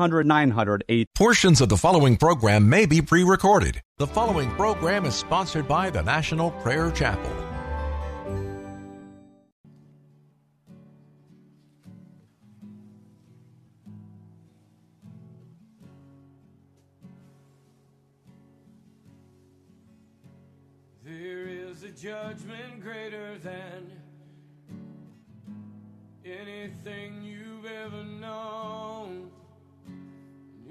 800 900 Portions of the following program may be pre recorded. The following program is sponsored by the National Prayer Chapel. There is a judgment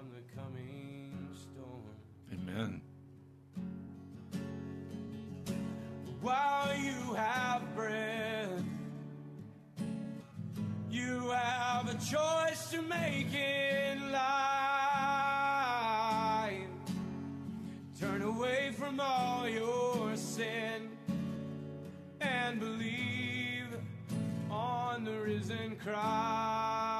From the coming storm. Amen. While you have breath, you have a choice to make in life. Turn away from all your sin and believe on the risen Christ.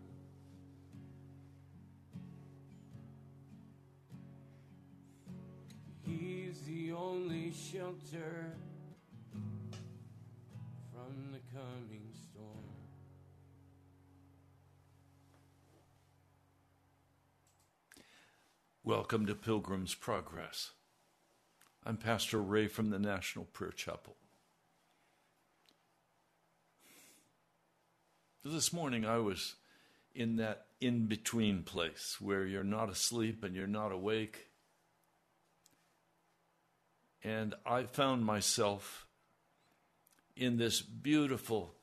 He's the only shelter from the coming storm. Welcome to Pilgrim's Progress. I'm Pastor Ray from the National Prayer Chapel. This morning I was in that in between place where you're not asleep and you're not awake. And I found myself in this beautiful,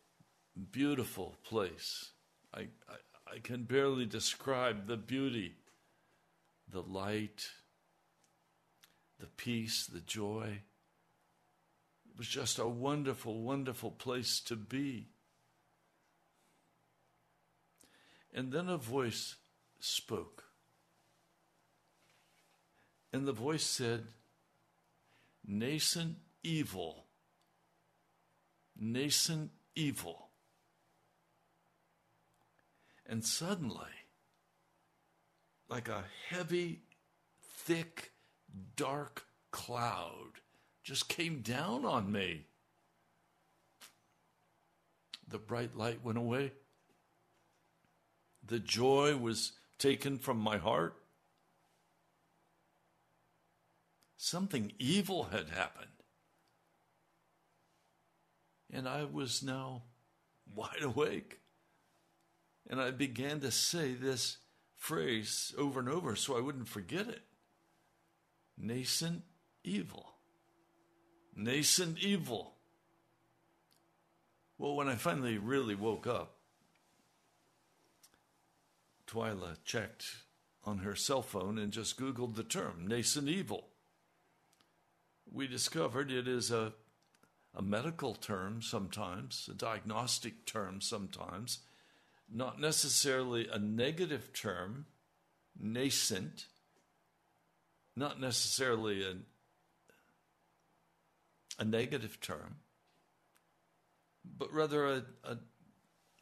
beautiful place. I, I, I can barely describe the beauty, the light, the peace, the joy. It was just a wonderful, wonderful place to be. And then a voice spoke. And the voice said, Nascent evil, nascent evil. And suddenly, like a heavy, thick, dark cloud just came down on me. The bright light went away. The joy was taken from my heart. Something evil had happened. And I was now wide awake. And I began to say this phrase over and over so I wouldn't forget it nascent evil. Nascent evil. Well, when I finally really woke up, Twyla checked on her cell phone and just Googled the term nascent evil. We discovered it is a, a medical term sometimes, a diagnostic term sometimes, not necessarily a negative term, nascent, not necessarily a, a negative term, but rather a, a,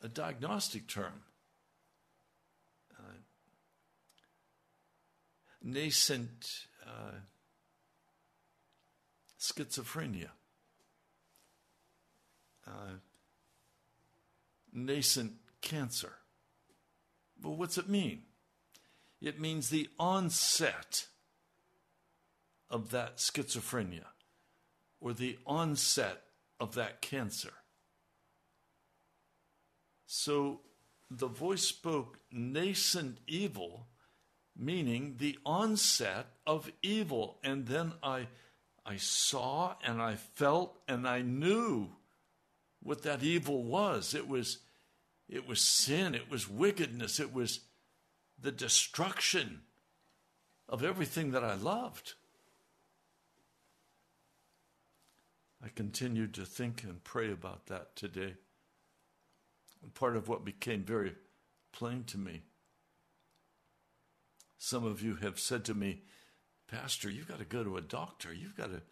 a diagnostic term. nascent uh, schizophrenia, uh, nascent cancer. Well, what's it mean? It means the onset of that schizophrenia or the onset of that cancer. So the voice spoke nascent evil meaning the onset of evil. And then I, I saw and I felt and I knew what that evil was. It was, it was sin. It was wickedness. It was the destruction of everything that I loved. I continued to think and pray about that today. And part of what became very plain to me some of you have said to me, Pastor, you've got to go to a doctor. You've got to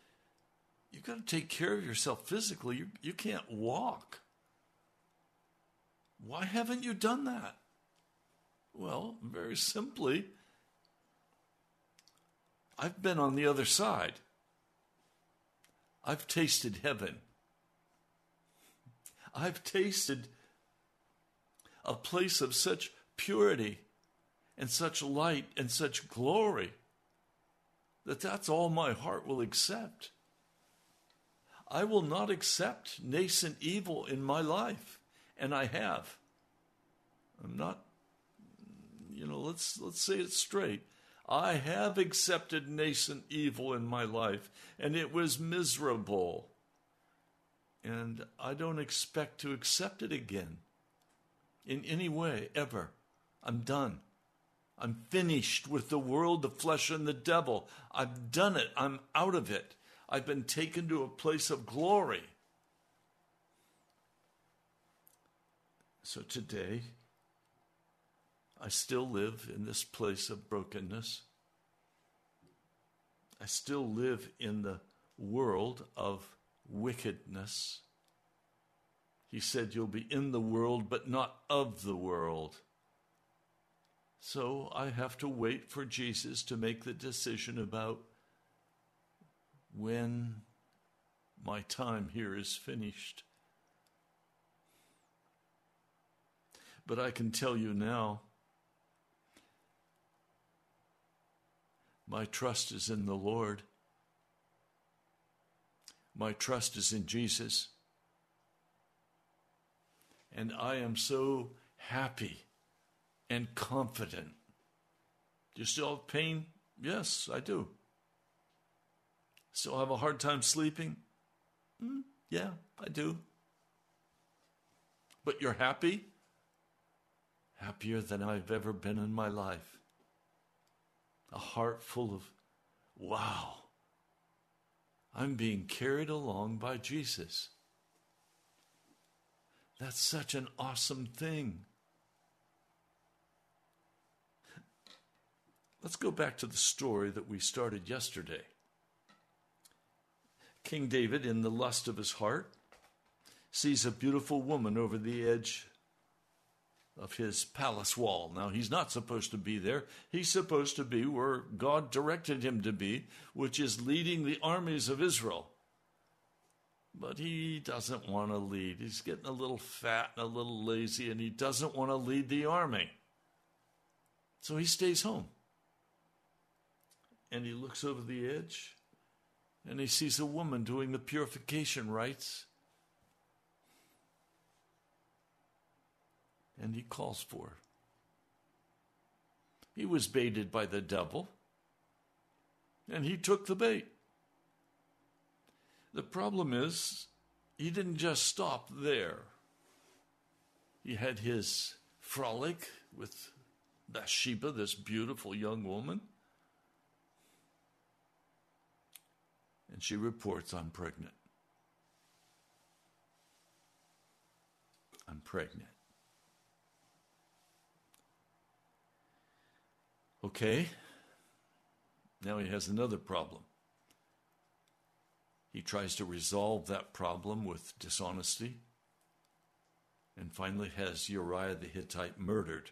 you've got to take care of yourself physically. You, you can't walk. Why haven't you done that? Well, very simply, I've been on the other side. I've tasted heaven. I've tasted a place of such purity and such light and such glory that that's all my heart will accept. I will not accept nascent evil in my life, and I have. I'm not you know, let's let's say it straight. I have accepted nascent evil in my life, and it was miserable. And I don't expect to accept it again in any way, ever. I'm done. I'm finished with the world, the flesh, and the devil. I've done it. I'm out of it. I've been taken to a place of glory. So today, I still live in this place of brokenness. I still live in the world of wickedness. He said, You'll be in the world, but not of the world. So I have to wait for Jesus to make the decision about when my time here is finished. But I can tell you now, my trust is in the Lord. My trust is in Jesus. And I am so happy and confident. Do you still have pain? Yes, I do. Still have a hard time sleeping? Mm, yeah, I do. But you're happy? Happier than I've ever been in my life. A heart full of, wow, I'm being carried along by Jesus. That's such an awesome thing. Let's go back to the story that we started yesterday. King David, in the lust of his heart, sees a beautiful woman over the edge of his palace wall. Now, he's not supposed to be there. He's supposed to be where God directed him to be, which is leading the armies of Israel. But he doesn't want to lead. He's getting a little fat and a little lazy, and he doesn't want to lead the army. So he stays home. And he looks over the edge and he sees a woman doing the purification rites. And he calls for her. He was baited by the devil, and he took the bait. The problem is, he didn't just stop there. He had his frolic with Bathsheba, this beautiful young woman. And she reports, I'm pregnant. I'm pregnant. Okay. Now he has another problem. He tries to resolve that problem with dishonesty and finally has Uriah the Hittite murdered.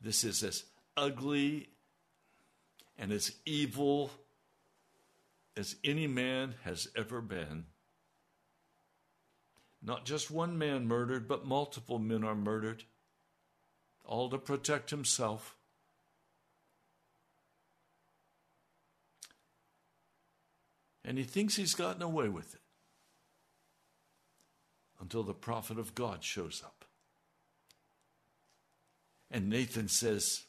This is as ugly and as evil as any man has ever been. Not just one man murdered, but multiple men are murdered, all to protect himself. And he thinks he's gotten away with it until the prophet of God shows up. And Nathan says,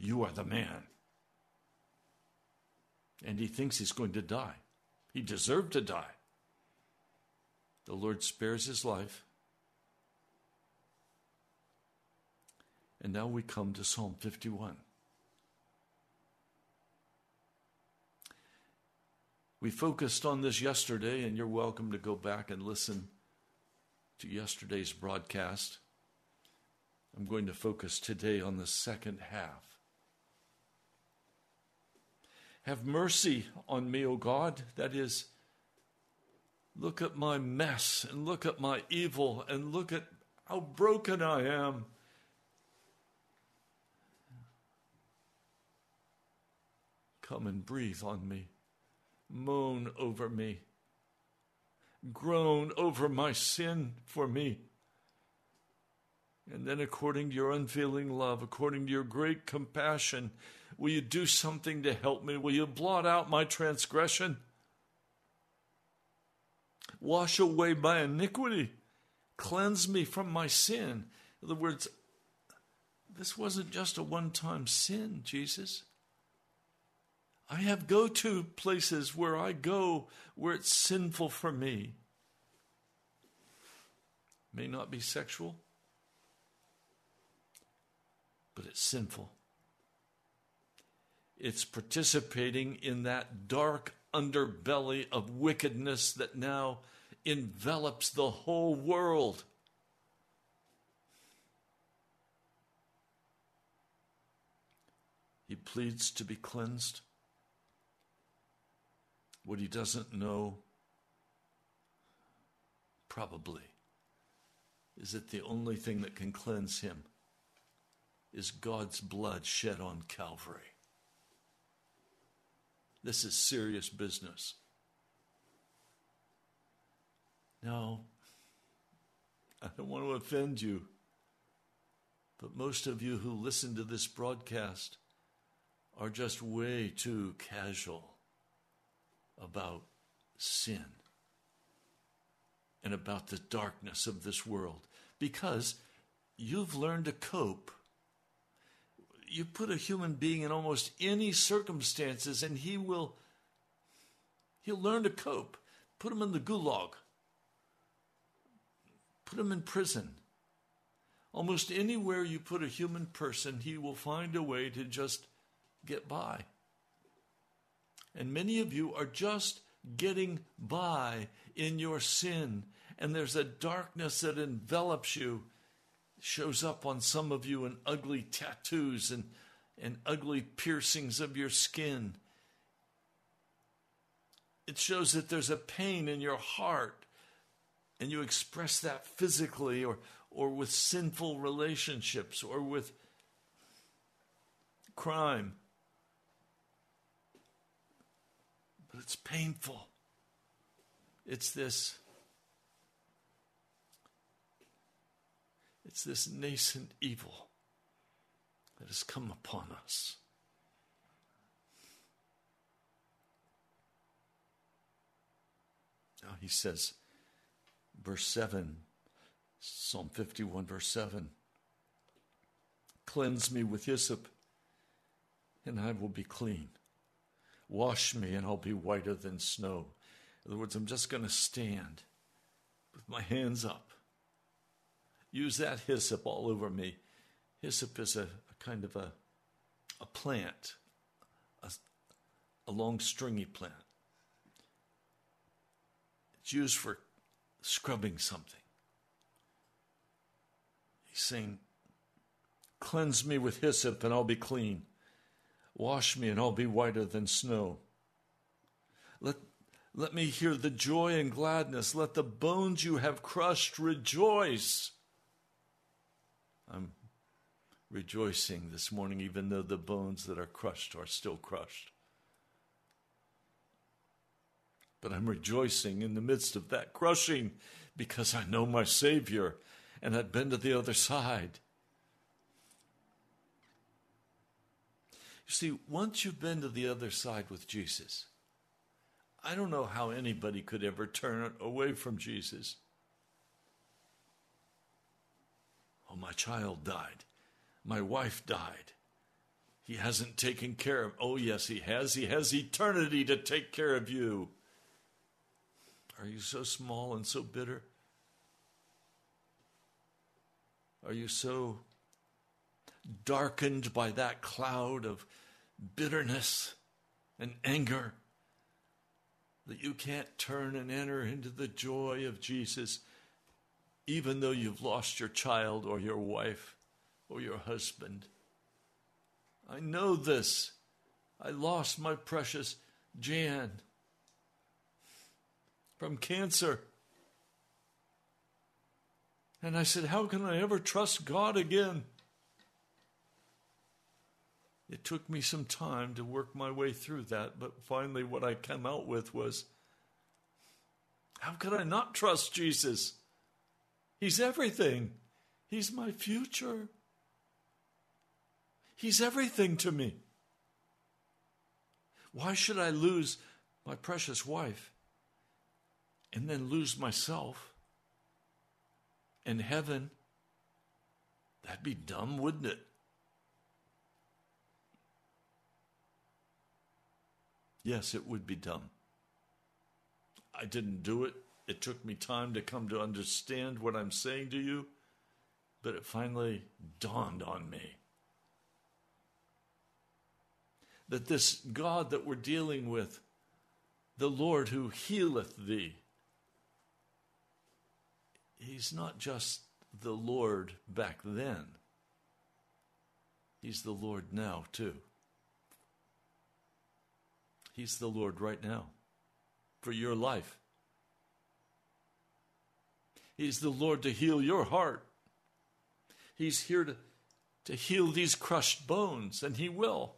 You are the man. And he thinks he's going to die. He deserved to die. The Lord spares his life. And now we come to Psalm 51. We focused on this yesterday, and you're welcome to go back and listen to yesterday's broadcast. I'm going to focus today on the second half. Have mercy on me, O God. That is, look at my mess and look at my evil and look at how broken I am. Come and breathe on me, moan over me, groan over my sin for me. And then, according to your unfailing love, according to your great compassion, will you do something to help me? Will you blot out my transgression? Wash away my iniquity. Cleanse me from my sin. In other words, this wasn't just a one time sin, Jesus. I have go to places where I go where it's sinful for me. May not be sexual, but it's sinful. It's participating in that dark underbelly of wickedness that now envelops the whole world. He pleads to be cleansed. What he doesn't know, probably, is that the only thing that can cleanse him is God's blood shed on Calvary. This is serious business. Now, I don't want to offend you, but most of you who listen to this broadcast are just way too casual about sin and about the darkness of this world because you've learned to cope. You put a human being in almost any circumstances and he will he'll learn to cope. Put him in the gulag. Put him in prison. Almost anywhere you put a human person, he will find a way to just get by. And many of you are just getting by in your sin. And there's a darkness that envelops you, shows up on some of you in ugly tattoos and, and ugly piercings of your skin. It shows that there's a pain in your heart, and you express that physically or, or with sinful relationships or with crime. but it's painful. It's this it's this nascent evil that has come upon us. Now he says, verse 7, Psalm 51, verse 7 Cleanse me with hyssop, and I will be clean. Wash me and I'll be whiter than snow. In other words, I'm just going to stand with my hands up. Use that hyssop all over me. Hyssop is a, a kind of a, a plant, a, a long stringy plant. It's used for scrubbing something. He's saying, Cleanse me with hyssop and I'll be clean. Wash me, and I'll be whiter than snow. Let, let me hear the joy and gladness. Let the bones you have crushed rejoice. I'm rejoicing this morning, even though the bones that are crushed are still crushed. But I'm rejoicing in the midst of that crushing because I know my Savior and I've been to the other side. You see, once you've been to the other side with Jesus, I don't know how anybody could ever turn away from Jesus. Oh, my child died. My wife died. He hasn't taken care of. Oh, yes, he has. He has eternity to take care of you. Are you so small and so bitter? Are you so darkened by that cloud of bitterness and anger that you can't turn and enter into the joy of Jesus, even though you've lost your child or your wife or your husband. I know this. I lost my precious Jan from cancer. And I said, How can I ever trust God again? It took me some time to work my way through that, but finally, what I came out with was how could I not trust Jesus? He's everything, He's my future. He's everything to me. Why should I lose my precious wife and then lose myself? In heaven, that'd be dumb, wouldn't it? Yes, it would be dumb. I didn't do it. It took me time to come to understand what I'm saying to you, but it finally dawned on me that this God that we're dealing with, the Lord who healeth thee, He's not just the Lord back then, He's the Lord now, too. He's the Lord right now for your life. He's the Lord to heal your heart. He's here to, to heal these crushed bones, and He will.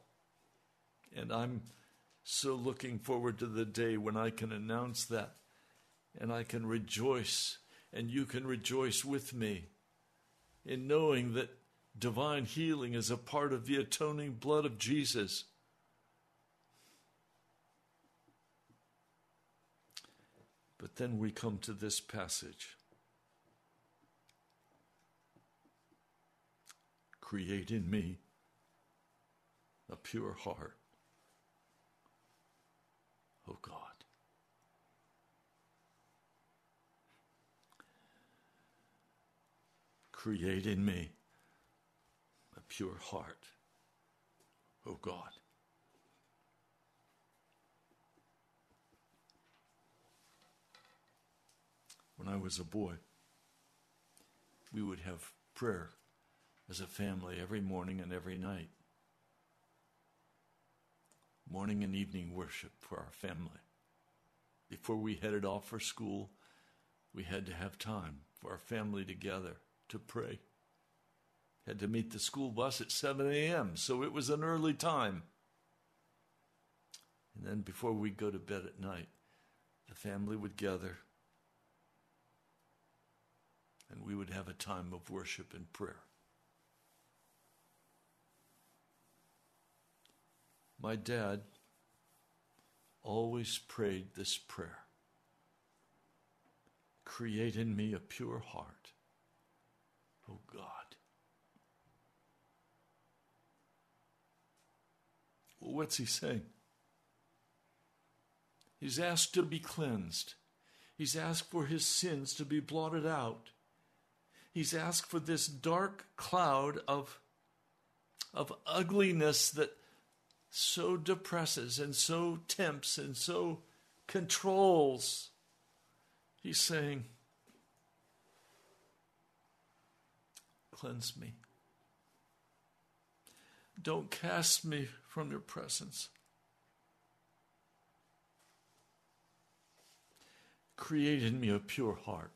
And I'm so looking forward to the day when I can announce that and I can rejoice, and you can rejoice with me in knowing that divine healing is a part of the atoning blood of Jesus. But then we come to this passage. Create in me a pure heart. Oh God. Create in me a pure heart. Oh God. When I was a boy, we would have prayer as a family every morning and every night. Morning and evening worship for our family. Before we headed off for school, we had to have time for our family together to pray. Had to meet the school bus at 7 a.m., so it was an early time. And then before we go to bed at night, the family would gather and we would have a time of worship and prayer. My dad always prayed this prayer Create in me a pure heart Oh God. Well, what's he saying? He's asked to be cleansed. He's asked for his sins to be blotted out. He's asked for this dark cloud of, of ugliness that so depresses and so tempts and so controls. He's saying, cleanse me. Don't cast me from your presence. Create in me a pure heart.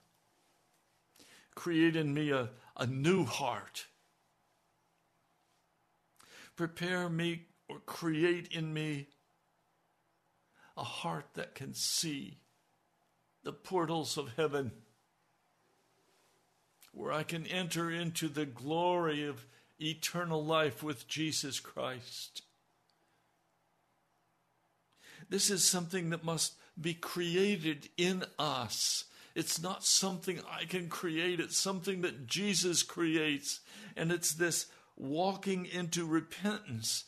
Create in me a, a new heart. Prepare me or create in me a heart that can see the portals of heaven where I can enter into the glory of eternal life with Jesus Christ. This is something that must be created in us. It's not something I can create, it's something that Jesus creates. And it's this walking into repentance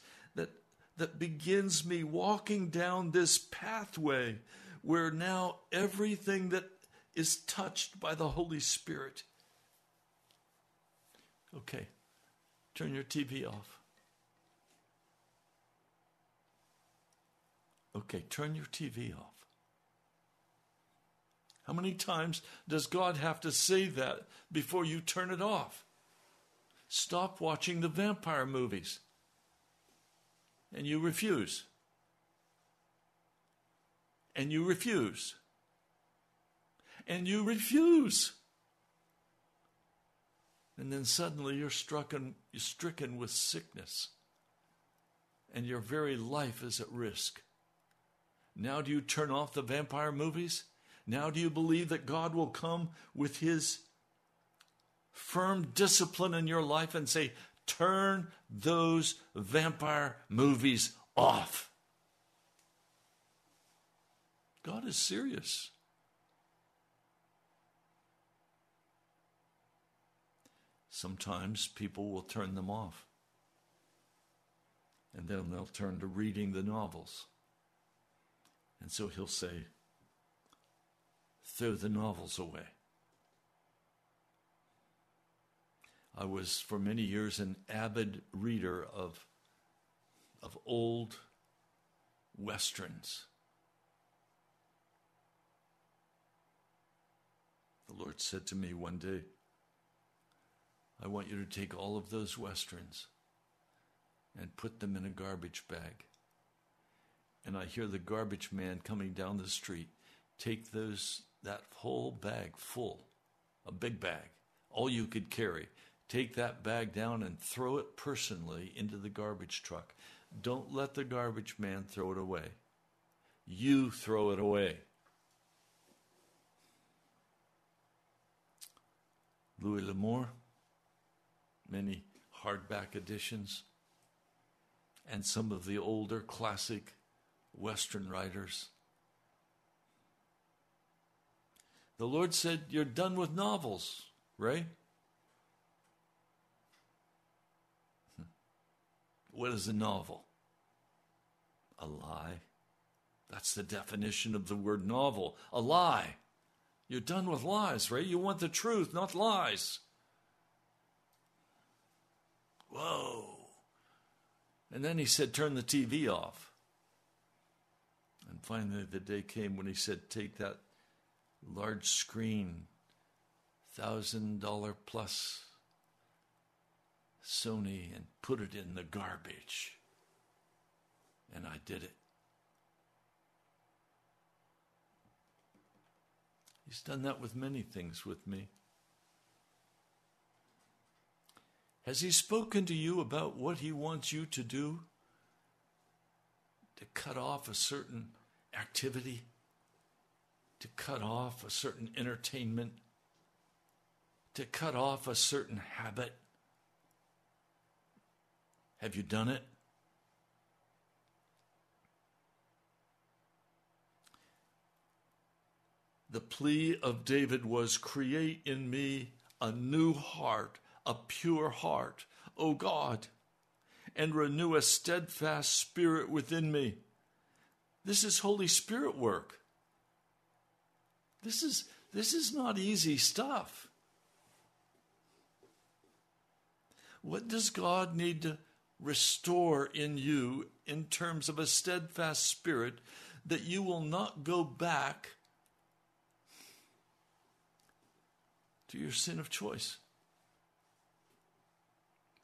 that, begins me walking down this pathway where now everything that is touched by the Holy Spirit Okay, turn your TV off. Okay, turn your TV off. How many times does God have to say that before you turn it off? Stop watching the vampire movies. And you refuse. And you refuse. And you refuse. And then suddenly you're, strucken, you're stricken with sickness, and your very life is at risk. Now, do you turn off the vampire movies? Now, do you believe that God will come with his firm discipline in your life and say, Turn those vampire movies off? God is serious. Sometimes people will turn them off. And then they'll turn to reading the novels. And so he'll say, throw the novels away. I was for many years an avid reader of, of old westerns. The Lord said to me one day, I want you to take all of those westerns and put them in a garbage bag. And I hear the garbage man coming down the street take those that whole bag full, a big bag, all you could carry. Take that bag down and throw it personally into the garbage truck. Don't let the garbage man throw it away. You throw it away. Louis L'Amour, many hardback editions, and some of the older classic Western writers. The Lord said, You're done with novels, Ray. What is a novel? A lie. That's the definition of the word novel a lie. You're done with lies, right? You want the truth, not lies. Whoa. And then he said, Turn the TV off. And finally, the day came when he said, Take that large screen, thousand dollar plus Sony, and put it in the garbage. And I did it. He's done that with many things with me. Has He spoken to you about what He wants you to do? To cut off a certain activity? To cut off a certain entertainment? To cut off a certain habit? Have you done it? The plea of David was create in me a new heart, a pure heart, O God, and renew a steadfast spirit within me. This is Holy Spirit work. This is, this is not easy stuff. What does God need to restore in you in terms of a steadfast spirit that you will not go back to your sin of choice.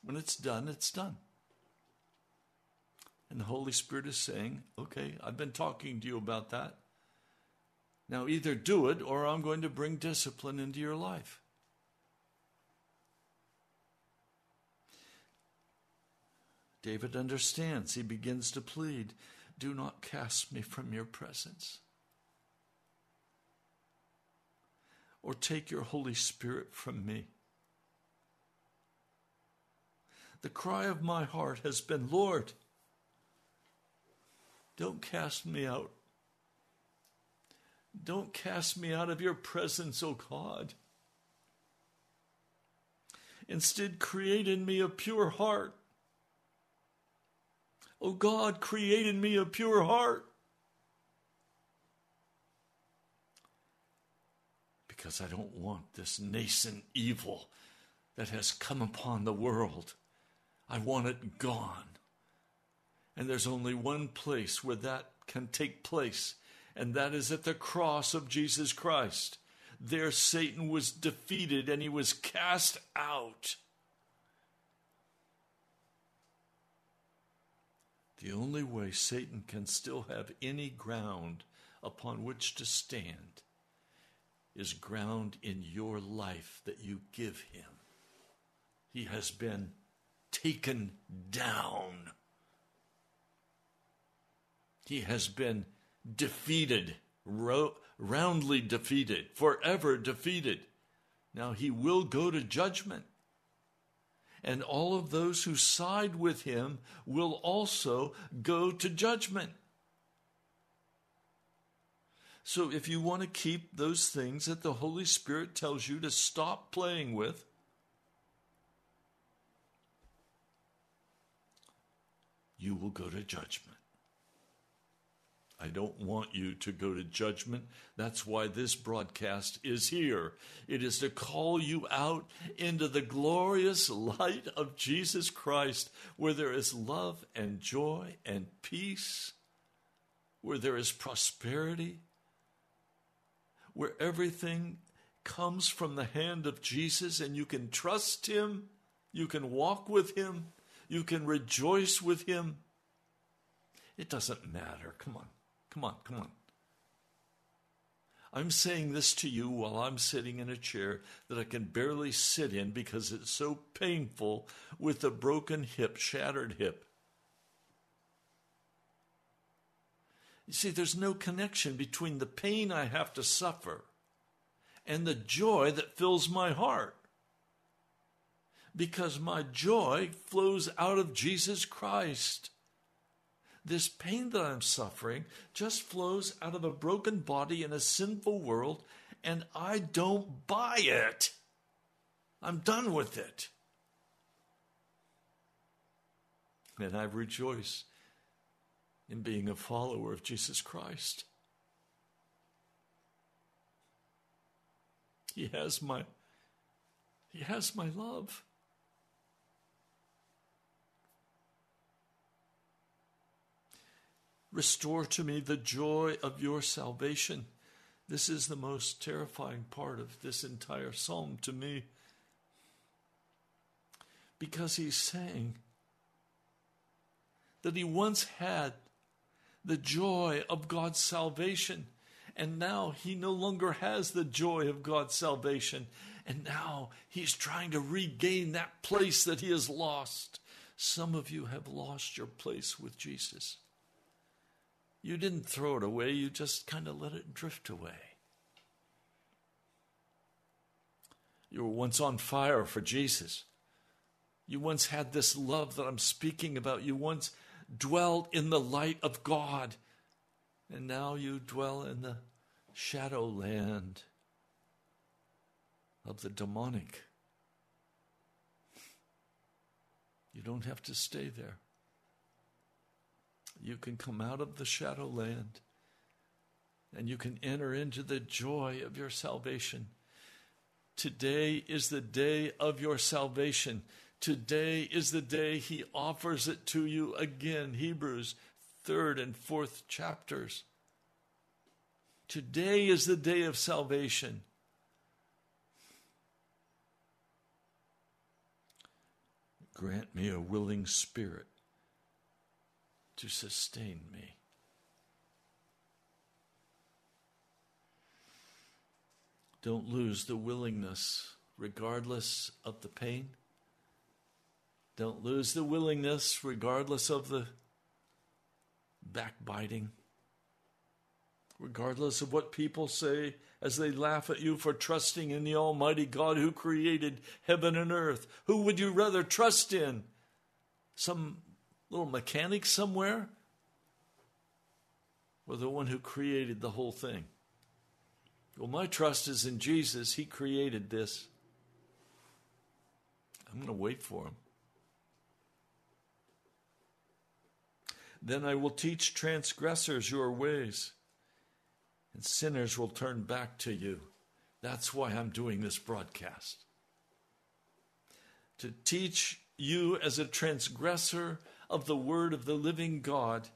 When it's done, it's done. And the Holy Spirit is saying, okay, I've been talking to you about that. Now either do it or I'm going to bring discipline into your life. David understands. He begins to plead, Do not cast me from your presence. or take your Holy Spirit from me. The cry of my heart has been, Lord, don't cast me out. Don't cast me out of your presence, O God. Instead, create in me a pure heart. O God, create in me a pure heart. because I don't want this nascent evil that has come upon the world. I want it gone. And there's only one place where that can take place, and that is at the cross of Jesus Christ. There, Satan was defeated and he was cast out. The only way Satan can still have any ground upon which to stand is ground in your life that you give him. He has been taken down. He has been defeated, ro- roundly defeated, forever defeated. Now he will go to judgment. And all of those who side with him will also go to judgment. So if you want to keep those things that the Holy Spirit tells you to stop playing with, you will go to judgment. I don't want you to go to judgment. That's why this broadcast is here. It is to call you out into the glorious light of Jesus Christ, where there is love and joy and peace, where there is prosperity, where everything comes from the hand of Jesus and you can trust Him, you can walk with Him, you can rejoice with Him. It doesn't matter. Come on, come on, come on. I'm saying this to you while I'm sitting in a chair that I can barely sit in because it's so painful with a broken hip, shattered hip. You see, there's no connection between the pain I have to suffer and the joy that fills my heart. Because my joy flows out of Jesus Christ. This pain that I'm suffering just flows out of a broken body in a sinful world, and I don't buy it. I'm done with it. And I rejoice in being a follower of Jesus Christ. He has my He has my love. Restore to me the joy of your salvation. This is the most terrifying part of this entire psalm to me. Because he's saying that he once had the joy of God's salvation, and now he no longer has the joy of God's salvation, and now he's trying to regain that place that he has lost. Some of you have lost your place with Jesus. You didn't throw it away, you just kind of let it drift away. You were once on fire for Jesus. You once had this love that I'm speaking about. You once dwelled in the light of God, and now you dwell in the shadow land of the demonic. You don't have to stay there you can come out of the shadow land and you can enter into the joy of your salvation. Today is the day of your salvation. Today is the day he offers it to you again. Hebrews, third and fourth chapters. Today is the day of salvation. Grant me a willing spirit to sustain me. Don't lose the willingness, regardless of the pain. Don't lose the willingness, regardless of the backbiting, regardless of what people say as they laugh at you for trusting in the Almighty God who created heaven and earth. Who would you rather trust in? Some little mechanic somewhere or the one who created the whole thing? Well, my trust is in Jesus. He created this. I'm going to wait for him. Then I will teach transgressors your ways, and sinners will turn back to you. That's why I'm doing this broadcast. To teach you as a transgressor of the word of the living God,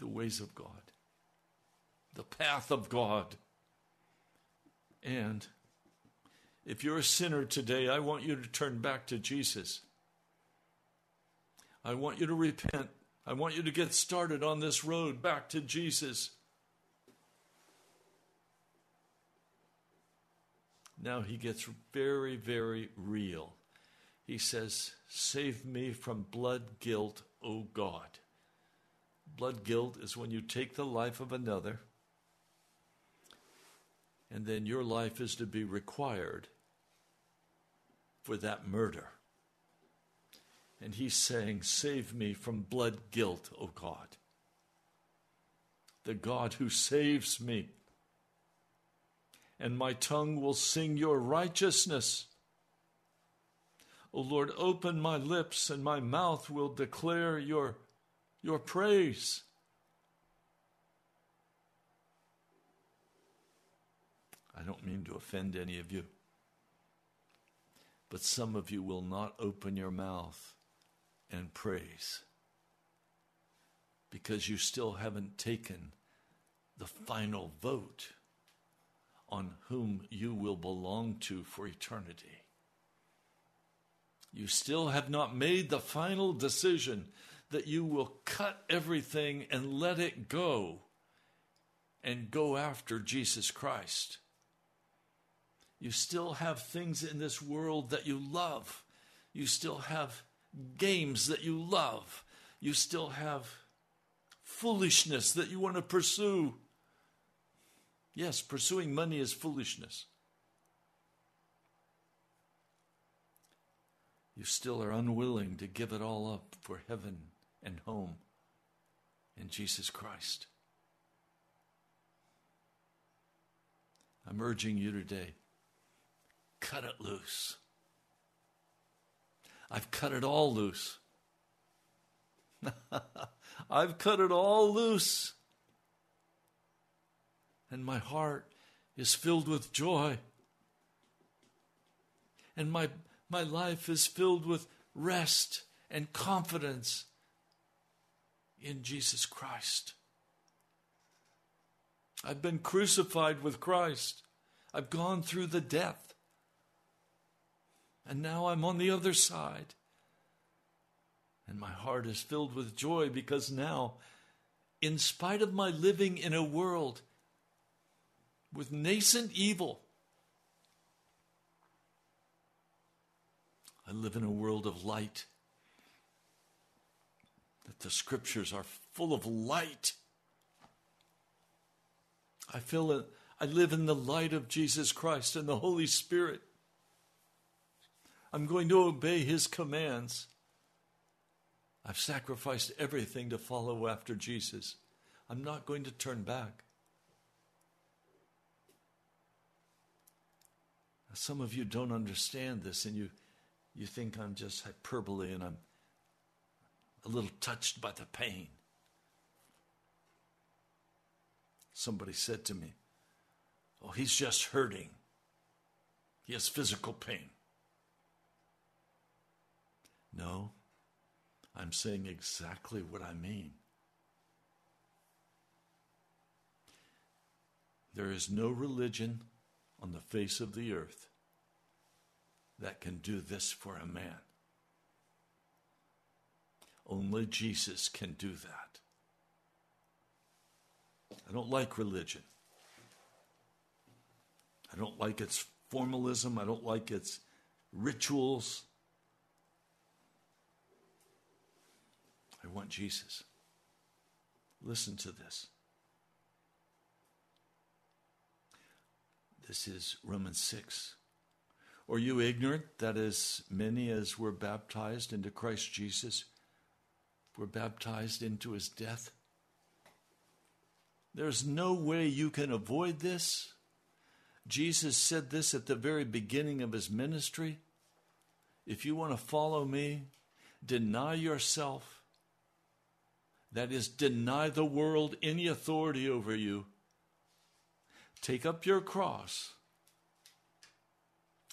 the ways of God, the path of God. And if you're a sinner today, I want you to turn back to Jesus. I want you to repent. I want you to get started on this road back to Jesus. Now he gets very, very real he says, Save me from blood guilt, O God. Blood guilt is when you take the life of another, and then your life is to be required for that murder. And he's saying, Save me from blood guilt, O God. The God who saves me. And my tongue will sing your righteousness. O Lord, open my lips, and my mouth will declare your, your praise. I don't mean to offend any of you, but some of you will not open your mouth and praise because you still haven't taken the final vote on whom you will belong to for eternity. You still have not made the final decision that you will cut everything and let it go and go after Jesus Christ. You still have things in this world that you love. You still have games that you love. You still have foolishness that you want to pursue. Yes, pursuing money is foolishness. You still are unwilling to give it all up for heaven and home in Jesus Christ. I'm urging you today cut it loose. I've cut it all loose. I've cut it all loose. And my heart is filled with joy. And my, my life is filled with rest and confidence in Jesus Christ. I've been crucified with Christ. I've gone through the death. And now I'm on the other side. And my heart is filled with joy because now, in spite of my living in a world with nascent evil, I live in a world of light. That the scriptures are full of light. I feel it. I live in the light of Jesus Christ and the Holy Spirit. I'm going to obey his commands. I've sacrificed everything to follow after Jesus. I'm not going to turn back. Some of you don't understand this and you, you think I'm just hyperbole and I'm a little touched by the pain. Somebody said to me, Oh, he's just hurting. He has physical pain. No, I'm saying exactly what I mean. There is no religion on the face of the earth that can do this for a man. Only Jesus can do that. I don't like religion. I don't like its formalism. I don't like its rituals. I want Jesus. Listen to this. This is Romans 6. Are you ignorant that as many as were baptized into Christ Jesus were baptized into his death? There's no way you can avoid this. Jesus said this at the very beginning of his ministry. If you want to follow me, deny yourself that is, deny the world any authority over you. Take up your cross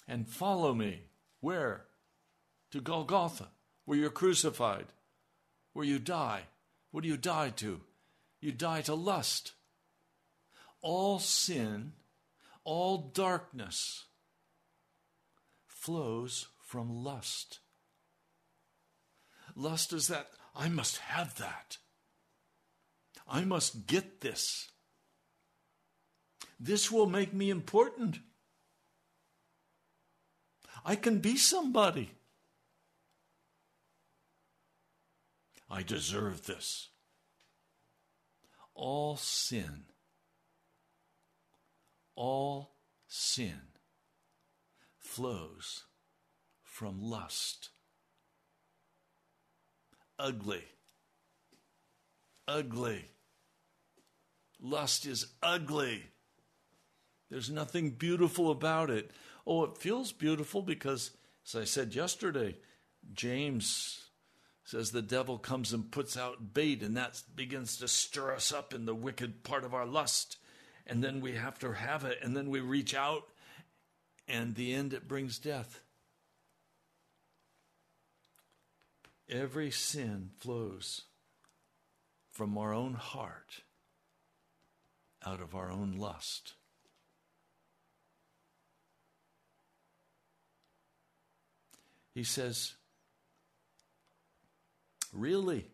and follow me. Where? To Golgotha, where you're crucified, where you die. What do you die to? You die to lust. All sin, all darkness flows from lust. Lust is that I must have that. I must get this. This will make me important. I can be somebody. I deserve this. All sin, all sin flows from lust. Ugly. Ugly. Lust is ugly. There's nothing beautiful about it. Oh, it feels beautiful because, as I said yesterday, James says the devil comes and puts out bait, and that begins to stir us up in the wicked part of our lust. And then we have to have it, and then we reach out, and the end it brings death. Every sin flows from our own heart out of our own lust. He says, Really?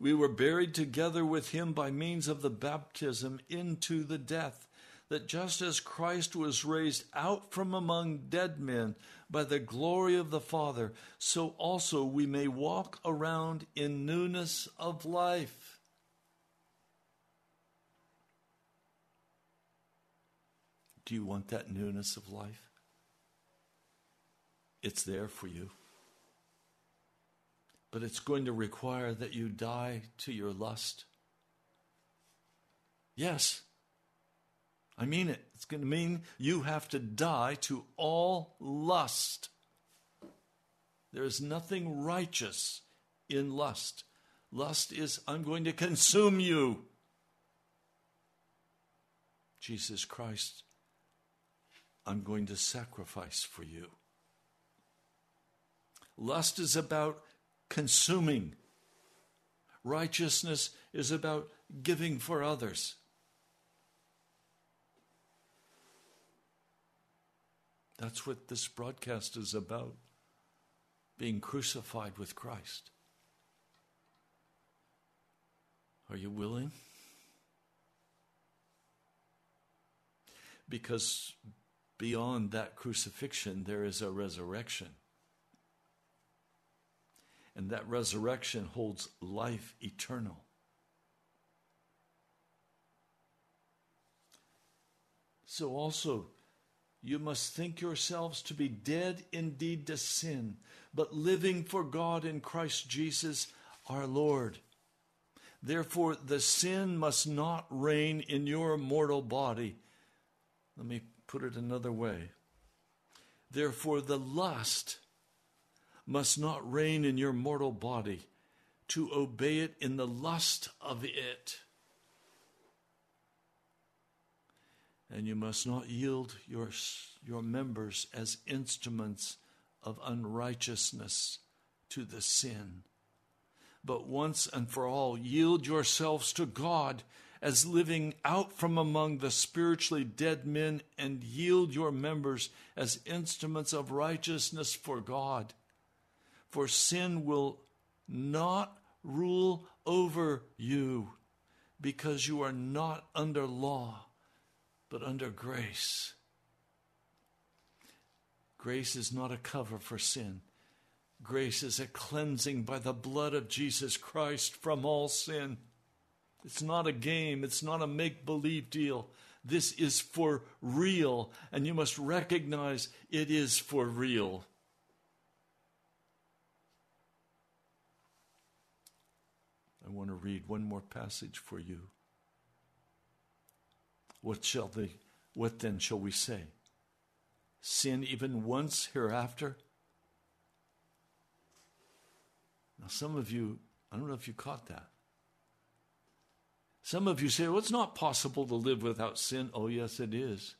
We were buried together with him by means of the baptism into the death, that just as Christ was raised out from among dead men by the glory of the Father, so also we may walk around in newness of life. Do you want that newness of life? It's there for you. But it's going to require that you die to your lust. Yes, I mean it. It's going to mean you have to die to all lust. There is nothing righteous in lust. Lust is, I'm going to consume you. Jesus Christ, I'm going to sacrifice for you. Lust is about consuming. Righteousness is about giving for others. That's what this broadcast is about being crucified with Christ. Are you willing? Because beyond that crucifixion, there is a resurrection. And that resurrection holds life eternal. So, also, you must think yourselves to be dead indeed to sin, but living for God in Christ Jesus our Lord. Therefore, the sin must not reign in your mortal body. Let me put it another way. Therefore, the lust must not reign in your mortal body, to obey it in the lust of it. And you must not yield your, your members as instruments of unrighteousness to the sin. But once and for all, yield yourselves to God as living out from among the spiritually dead men, and yield your members as instruments of righteousness for God for sin will not rule over you because you are not under law, but under grace. Grace is not a cover for sin. Grace is a cleansing by the blood of Jesus Christ from all sin. It's not a game, it's not a make believe deal. This is for real, and you must recognize it is for real. I want to read one more passage for you. What shall they what then shall we say? Sin even once hereafter? Now some of you, I don't know if you caught that. Some of you say, well, it's not possible to live without sin. Oh, yes, it is.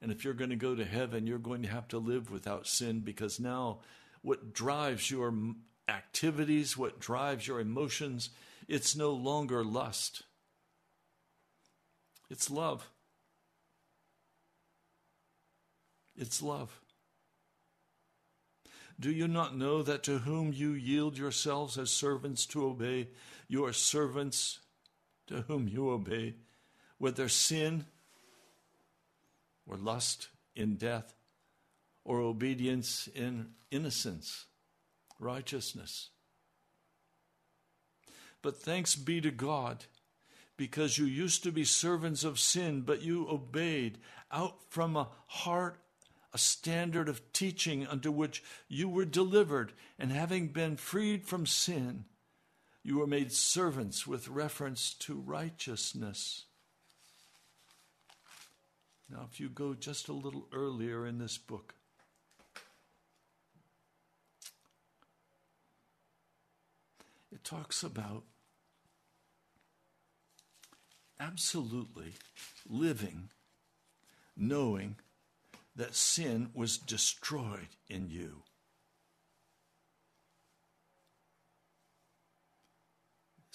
And if you're going to go to heaven, you're going to have to live without sin because now what drives your activities, what drives your emotions, it's no longer lust, it's love. It's love. Do you not know that to whom you yield yourselves as servants to obey, you are servants to whom you obey, whether sin or lust in death, or obedience in innocence, righteousness? But thanks be to God, because you used to be servants of sin, but you obeyed out from a heart a standard of teaching unto which you were delivered, and having been freed from sin, you were made servants with reference to righteousness. Now, if you go just a little earlier in this book, it talks about absolutely living, knowing that sin was destroyed in you.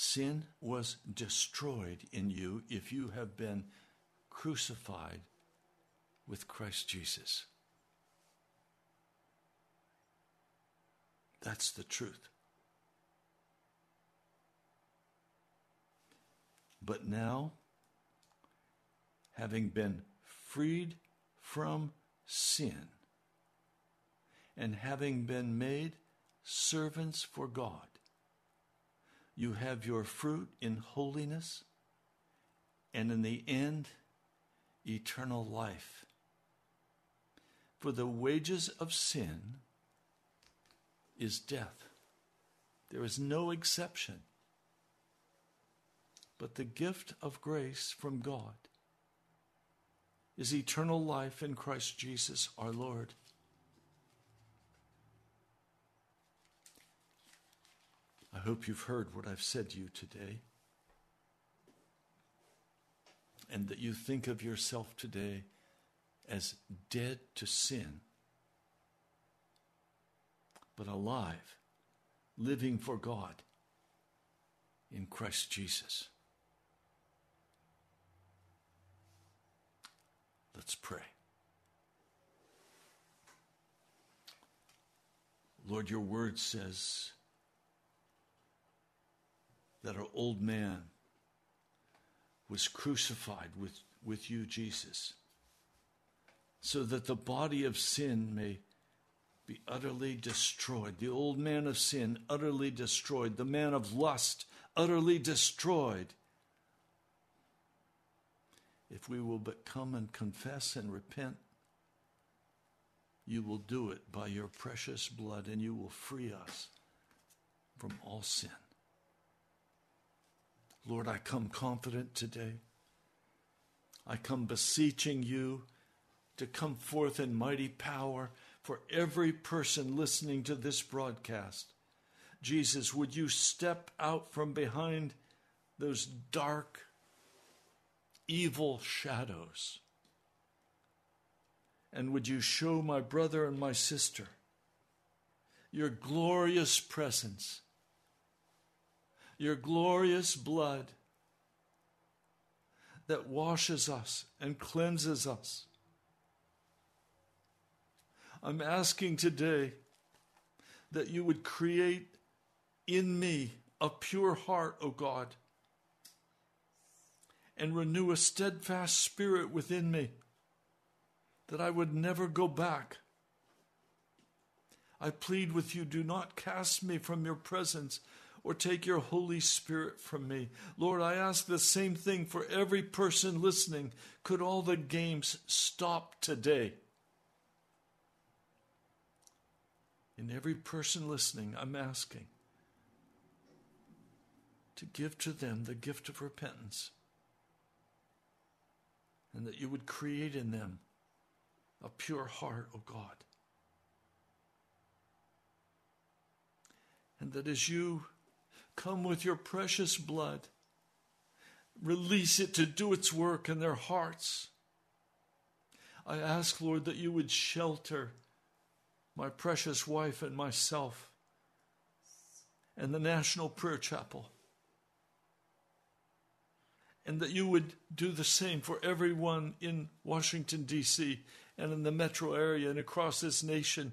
sin was destroyed in you if you have been crucified with Christ Jesus. That's the truth. But now, having been freed from sin and having been made servants for God, you have your fruit in holiness and in the end, eternal life. For the wages of sin is death. There is no exception. But the gift of grace from God is eternal life in Christ Jesus our Lord. I hope you've heard what I've said to you today. And that you think of yourself today as dead to sin, but alive, living for God in Christ Jesus. Let's pray. Lord, your word says that our old man was crucified with, with you, Jesus, so that the body of sin may be utterly destroyed. The old man of sin, utterly destroyed. The man of lust, utterly destroyed. If we will but come and confess and repent, you will do it by your precious blood and you will free us from all sin. Lord, I come confident today. I come beseeching you to come forth in mighty power for every person listening to this broadcast. Jesus, would you step out from behind those dark, evil shadows? And would you show my brother and my sister your glorious presence? your glorious blood that washes us and cleanses us. I'm asking today that you would create in me a pure heart, O God, and renew a steadfast spirit within me, that I would never go back. I plead with you, do not cast me from your presence or take your Holy Spirit from me. Lord, I ask the same thing for every person listening. Could all the games stop today? In every person listening, I'm asking to give to them the gift of repentance and that you would create in them a pure heart, O oh God. And that as you Come with your precious blood. Release it to do its work in their hearts. I ask, Lord, that you would shelter my precious wife and myself and the National Prayer Chapel. And that you would do the same for everyone in Washington, D.C., and in the metro area and across this nation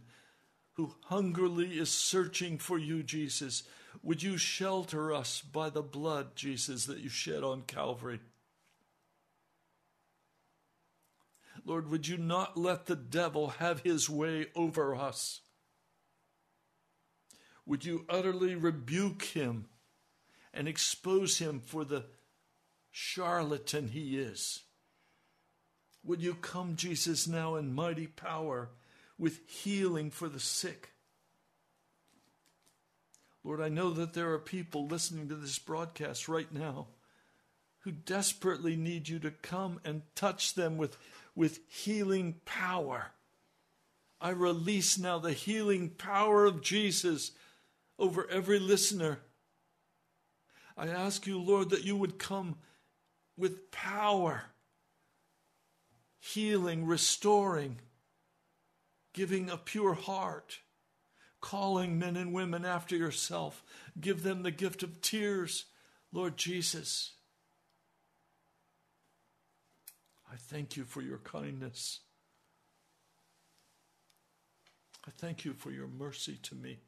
who hungrily is searching for you, Jesus. Would you shelter us by the blood, Jesus, that you shed on Calvary? Lord, would you not let the devil have his way over us? Would you utterly rebuke him and expose him for the charlatan he is? Would you come, Jesus, now in mighty power with healing for the sick? Lord, I know that there are people listening to this broadcast right now who desperately need you to come and touch them with, with healing power. I release now the healing power of Jesus over every listener. I ask you, Lord, that you would come with power, healing, restoring, giving a pure heart calling men and women after yourself. Give them the gift of tears, Lord Jesus, I thank you for your kindness. I thank you for your mercy to me.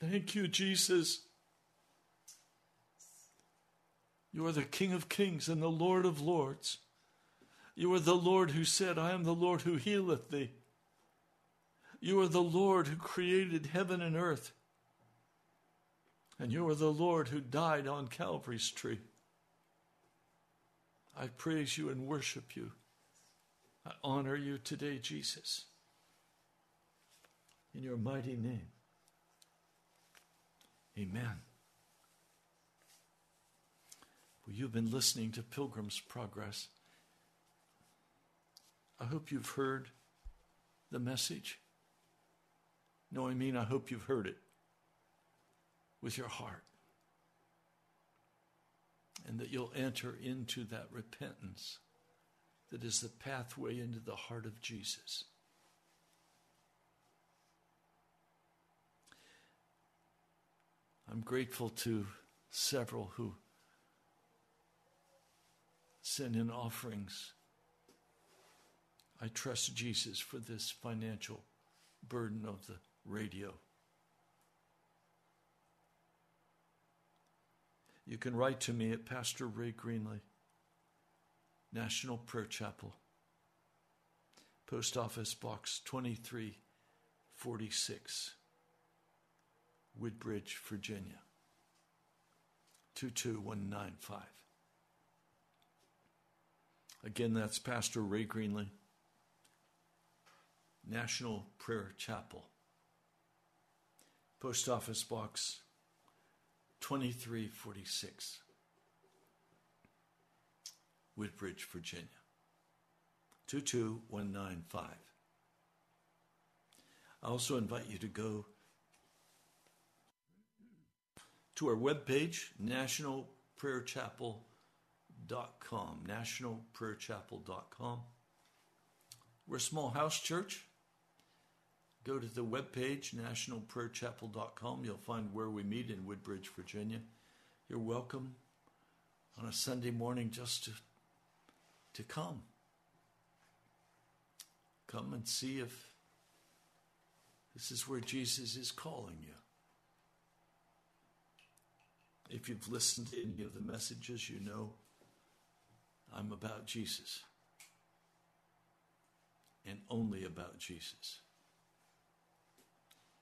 Thank you, Jesus. You are the King of kings and the Lord of lords. You are the Lord who said, I am the Lord who healeth thee. You are the Lord who created heaven and earth. And you are the Lord who died on Calvary's tree. I praise you and worship you. I honor you today, Jesus. In your mighty name. Amen. You've been listening to Pilgrim's Progress. I hope you've heard the message. No, I mean, I hope you've heard it with your heart. And that you'll enter into that repentance that is the pathway into the heart of Jesus. I'm grateful to several who send in offerings. I trust Jesus for this financial burden of the radio. You can write to me at Pastor Ray Greenley, National Prayer Chapel, Post Office Box 2346, Woodbridge, Virginia 22195. Again, that's Pastor Ray Greenley, National Prayer Chapel, Post Office Box 2346, Woodbridge, Virginia. 22195. I also invite you to go to our webpage, nationalprayerchapel.com. Nationalprayerchapel.com. We're a small house church. Go to the webpage, nationalprayerchapel.com. You'll find where we meet in Woodbridge, Virginia. You're welcome on a Sunday morning just to, to come. Come and see if this is where Jesus is calling you. If you've listened to any of the messages, you know I'm about Jesus and only about Jesus.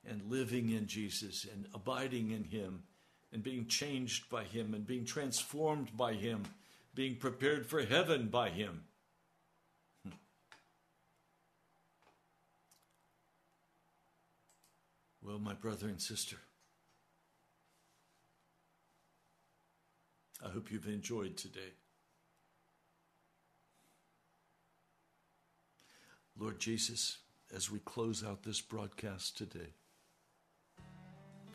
And living in Jesus and abiding in Him and being changed by Him and being transformed by Him, being prepared for heaven by Him. Hmm. Well, my brother and sister, I hope you've enjoyed today. Lord Jesus, as we close out this broadcast today,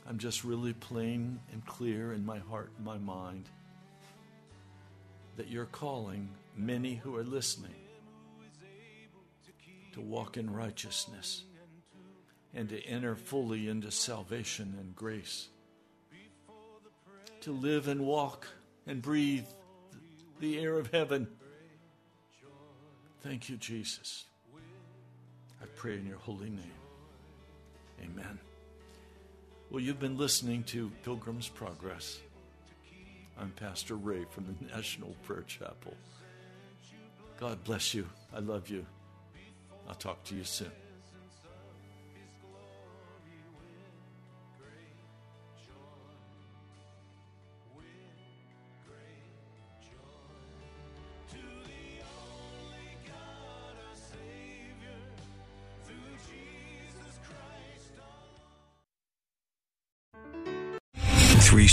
I'm just really plain and clear in my heart and my mind that you're calling many who are listening to walk in righteousness and to enter fully into salvation and grace, to live and walk and breathe the air of heaven. Thank you, Jesus. I pray in your holy name. Amen. Well, you've been listening to Pilgrim's Progress. I'm Pastor Ray from the National Prayer Chapel. God bless you. I love you. I'll talk to you soon.